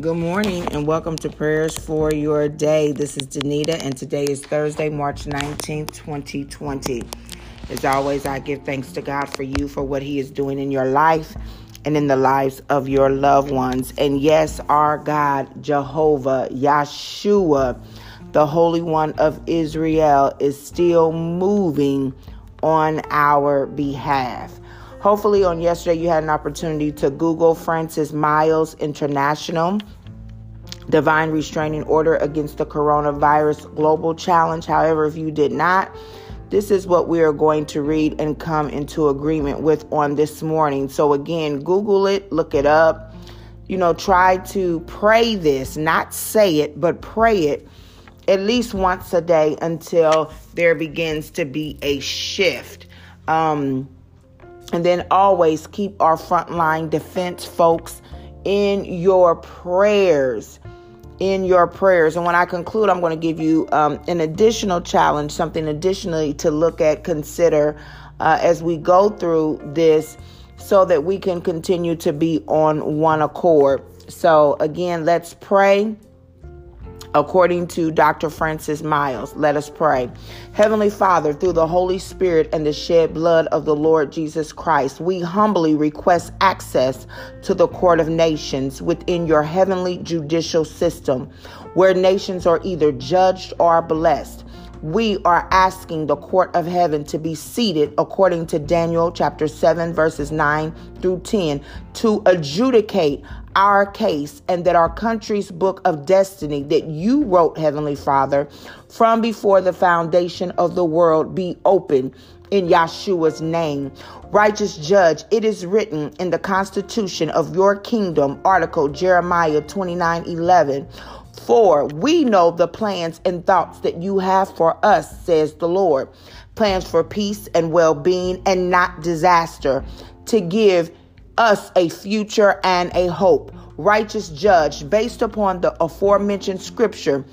Good morning and welcome to Prayers for Your Day. This is Danita and today is Thursday, March 19th, 2020. As always, I give thanks to God for you for what He is doing in your life and in the lives of your loved ones. And yes, our God, Jehovah, Yeshua, the Holy One of Israel, is still moving on our behalf. Hopefully, on yesterday, you had an opportunity to Google Francis Myles International Divine Restraining Order Against the Coronavirus Global Challenge. However, if you did not, this is what we are going to read and come into agreement with on this morning. So, again, Google it, look it up. You know, try to pray this, not say it, but pray it at least once a day until there begins to be a shift. Um, and then always keep our frontline defense folks in your prayers. In your prayers. And when I conclude, I'm going to give you um, an additional challenge, something additionally to look at, consider uh, as we go through this so that we can continue to be on one accord. So, again, let's pray according to Dr. Francis Myles, Let us pray. Heavenly Father, through the Holy Spirit and the shed blood of the Lord Jesus Christ, we humbly request access to the court of nations within your heavenly judicial system, where nations are either judged or blessed we are asking the court of heaven to be seated according to Daniel chapter 7, verses 9 through 10, to adjudicate our case and that our country's book of destiny that you wrote, Heavenly Father, from before the foundation of the world be open in Yeshua's name. Righteous judge, it is written in the constitution of your kingdom, article Jeremiah 29 11 for we know the plans and thoughts that you have for us, says the Lord. Plans for peace and well being and not disaster, to give us a future and a hope. Righteous judge, based upon the aforementioned scripture,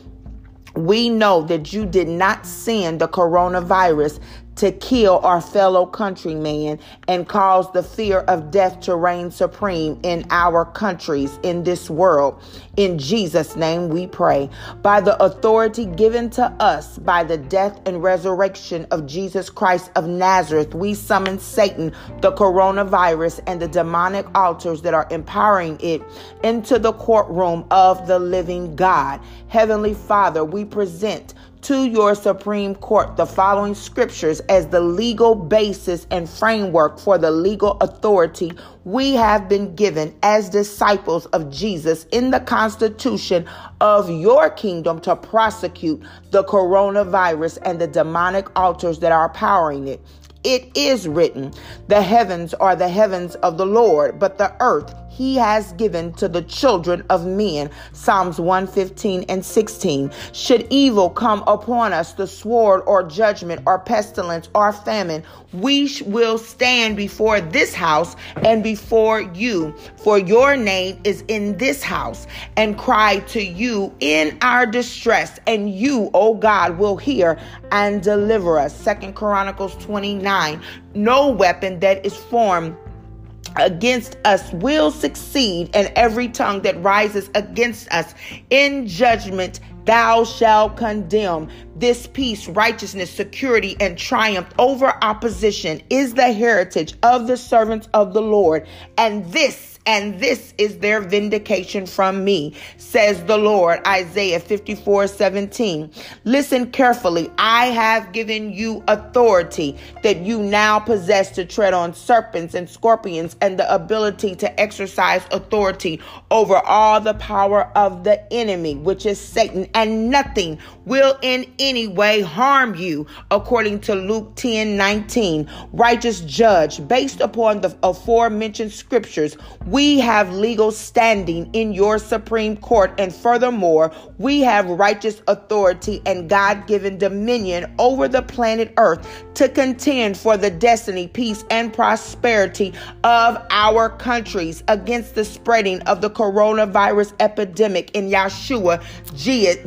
we know that you did not send the coronavirus to kill our fellow countrymen and cause the fear of death to reign supreme in our countries, in this world. In Jesus' name we pray. By the authority given to us by the death and resurrection of Jesus Christ of Nazareth, we summon Satan, the coronavirus, and the demonic altars that are empowering it into the courtroom of the living God. Heavenly Father, we present to your Supreme Court the following scriptures as the legal basis and framework for the legal authority we have been given as disciples of Jesus in the Constitution of your kingdom to prosecute the coronavirus and the demonic altars that are powering it. It is written, The heavens are the heavens of the Lord, but the earth he has given to the children of men. Psalms 115 and 16. Should evil come upon us, the sword or judgment or pestilence or famine, we will stand before this house and before you, for your name is in this house, and cry to you in our distress, and you, O God, will hear and deliver us. Second Chronicles 29. No weapon that is formed against us will succeed, and every tongue that rises against us in judgment thou shalt condemn. This peace, righteousness, security, and triumph over opposition is the heritage of the servants of the Lord, and this and this is their vindication from me, says the Lord. Isaiah 54 17. Listen carefully. I have given you authority that you now possess to tread on serpents and scorpions and the ability to exercise authority over all the power of the enemy, which is Satan, and nothing will in any way harm you, according to Luke 10 19. Righteous judge, based upon the aforementioned scriptures, we have legal standing in your Supreme Court, and furthermore, we have righteous authority and God given dominion over the planet Earth to contend for the destiny, peace, and prosperity of our countries against the spreading of the coronavirus epidemic in Yeshua,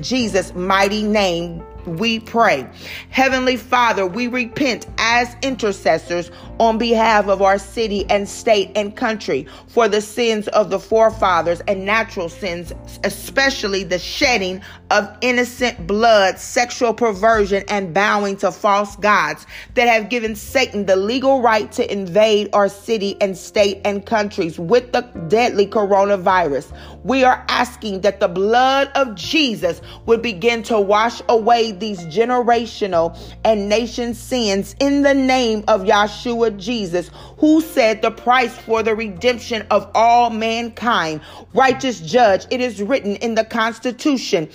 Jesus' mighty name. We pray. Heavenly Father, we repent as intercessors on behalf of our city and state and country for the sins of the forefathers and natural sins, especially the shedding of innocent blood, sexual perversion, and bowing to false gods that have given Satan the legal right to invade our city and state and countries with the deadly coronavirus. We are asking that the blood of Jesus would begin to wash away these generational and nation sins in the name of Yahshua Jesus, who said the price for the redemption of all mankind. Righteous judge, it is written in the Constitution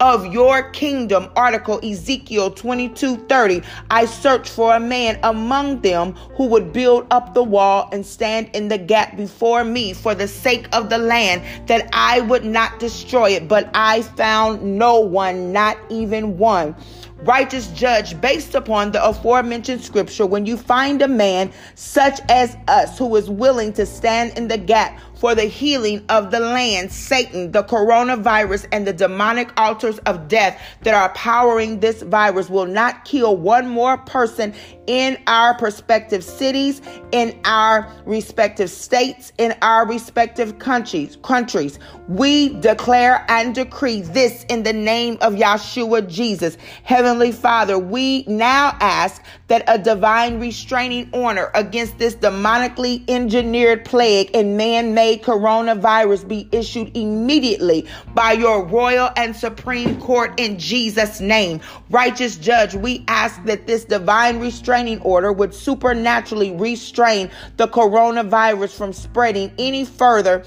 of your kingdom. Article Ezekiel 22 30. I searched for a man among them who would build up the wall and stand in the gap before me for the sake of the land, that I would not destroy it. But I found no one, not even one righteous judge based upon the aforementioned scripture. When you find a man such as us who is willing to stand in the gap for the healing of the land, Satan, the coronavirus, and the demonic altars of death that are powering this virus will not kill one more person in our respective cities, in our respective states, in our respective countries. Countries, we declare and decree this in the name of Yahshua Jesus, Heavenly Father. We now ask that a divine restraining order against this demonically engineered plague and man-made coronavirus be issued immediately by your royal and supreme court in Jesus' name. Righteous judge, we ask that this divine restraining order would supernaturally restrain the coronavirus from spreading any further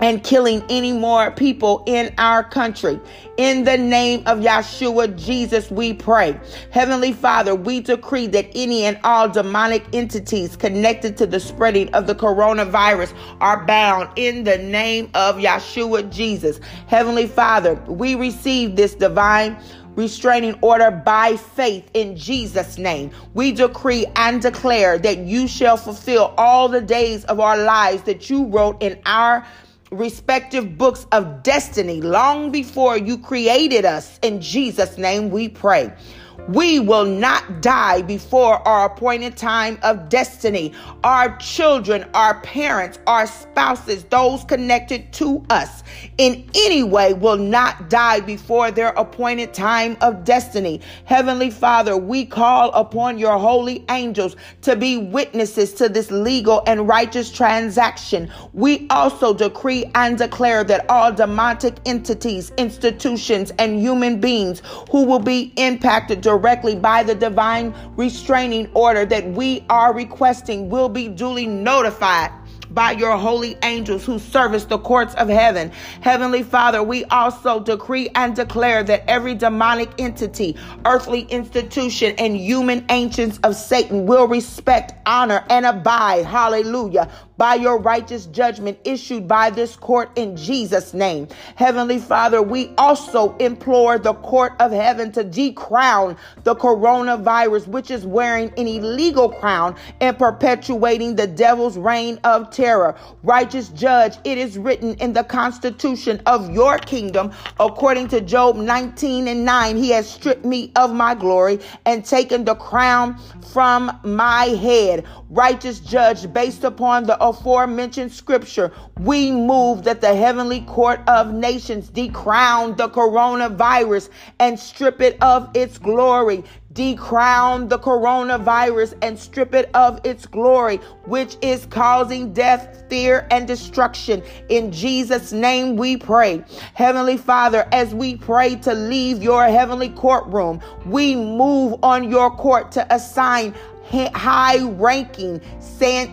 and killing any more people in our country. In the name of Yahshua Jesus, we pray. Heavenly Father, we decree that any and all demonic entities connected to the spreading of the coronavirus are bound in the name of Yahshua Jesus. Heavenly Father, we receive this divine restraining order by faith in Jesus' name. We decree and declare that you shall fulfill all the days of our lives that you wrote in our respective books of destiny long before you created us. In Jesus' name we pray. We will not die before our appointed time of destiny. Our children, our parents, our spouses, those connected to us in any way will not die before their appointed time of destiny. Heavenly Father, we call upon your holy angels to be witnesses to this legal and righteous transaction. We also decree and declare that all demonic entities, institutions, and human beings who will be impacted directly by the divine restraining order that we are requesting will be duly notified by your holy angels who service the courts of heaven. Heavenly Father, we also decree and declare that every demonic entity, earthly institution, and human ancients of Satan will respect, honor, and abide. Hallelujah by your righteous judgment issued by this court in Jesus' name. Heavenly Father, we also implore the court of heaven to decrown the coronavirus, which is wearing an illegal crown and perpetuating the devil's reign of terror. Righteous judge, it is written in the constitution of your kingdom, according to Job 19 and 9, he has stripped me of my glory and taken the crown from my head. Righteous judge, based upon the aforementioned scripture, we move that the heavenly court of nations decrown the coronavirus and strip it of its glory decrown the coronavirus and strip it of its glory, which is causing death, fear, and destruction. In Jesus' name we pray. Heavenly Father, as we pray to leave your heavenly courtroom, we move on your court to assign high ranking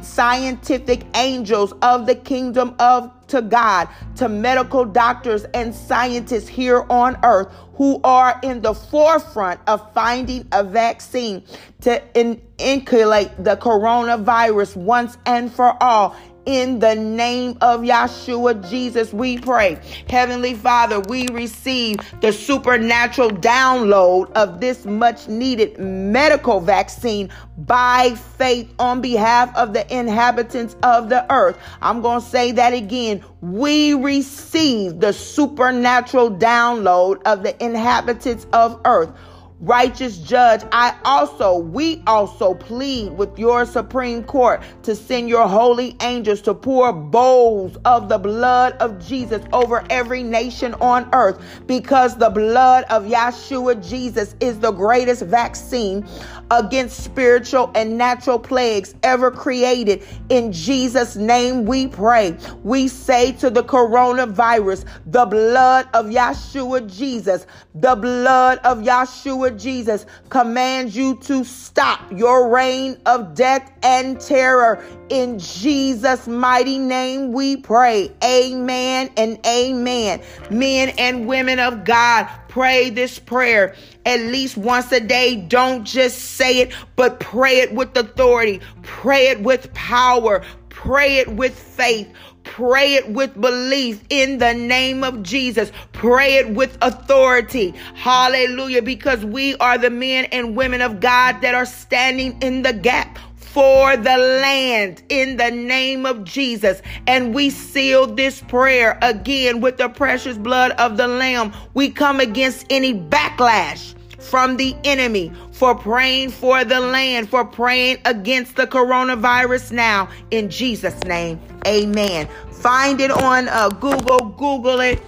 scientific angels of the kingdom of to God, to medical doctors and scientists here on earth who are in the forefront of finding a vaccine to in- the coronavirus once and for all in the name of Yahshua Jesus, we pray. Heavenly Father, we receive the supernatural download of this much needed medical vaccine by faith on behalf of the inhabitants of the earth. I'm going to say that again. we receive the supernatural download of the inhabitants of earth righteous judge, I also, we also plead with your Supreme Court to send your holy angels to pour bowls of the blood of Jesus over every nation on earth because the blood of Yeshua Jesus is the greatest vaccine against spiritual and natural plagues ever created. In Jesus' name we pray. We say to the coronavirus, the blood of Yeshua Jesus, the blood of Yeshua Jesus commands you to stop your reign of death and terror. In Jesus' mighty name we pray. Amen and amen. Men and women of God, pray this prayer at least once a day. Don't just say it, but pray it with authority, pray it with power, pray it with faith. Pray it with belief in the name of Jesus. Pray it with authority. Hallelujah. Because we are the men and women of God that are standing in the gap for the land in the name of Jesus. And we seal this prayer again with the precious blood of the Lamb. We come against any backlash from the enemy for praying for the land, for praying against the coronavirus now in Jesus' name. Amen. Find it on uh, Google, Google it,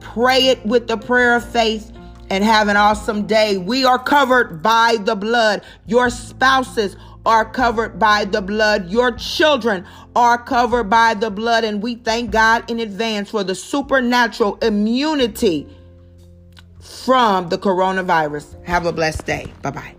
pray it with the prayer of faith and have an awesome day. We are covered by the blood. Your spouses are covered by the blood. Your children are covered by the blood. And we thank God in advance for the supernatural immunity from the coronavirus. Have a blessed day. Bye bye.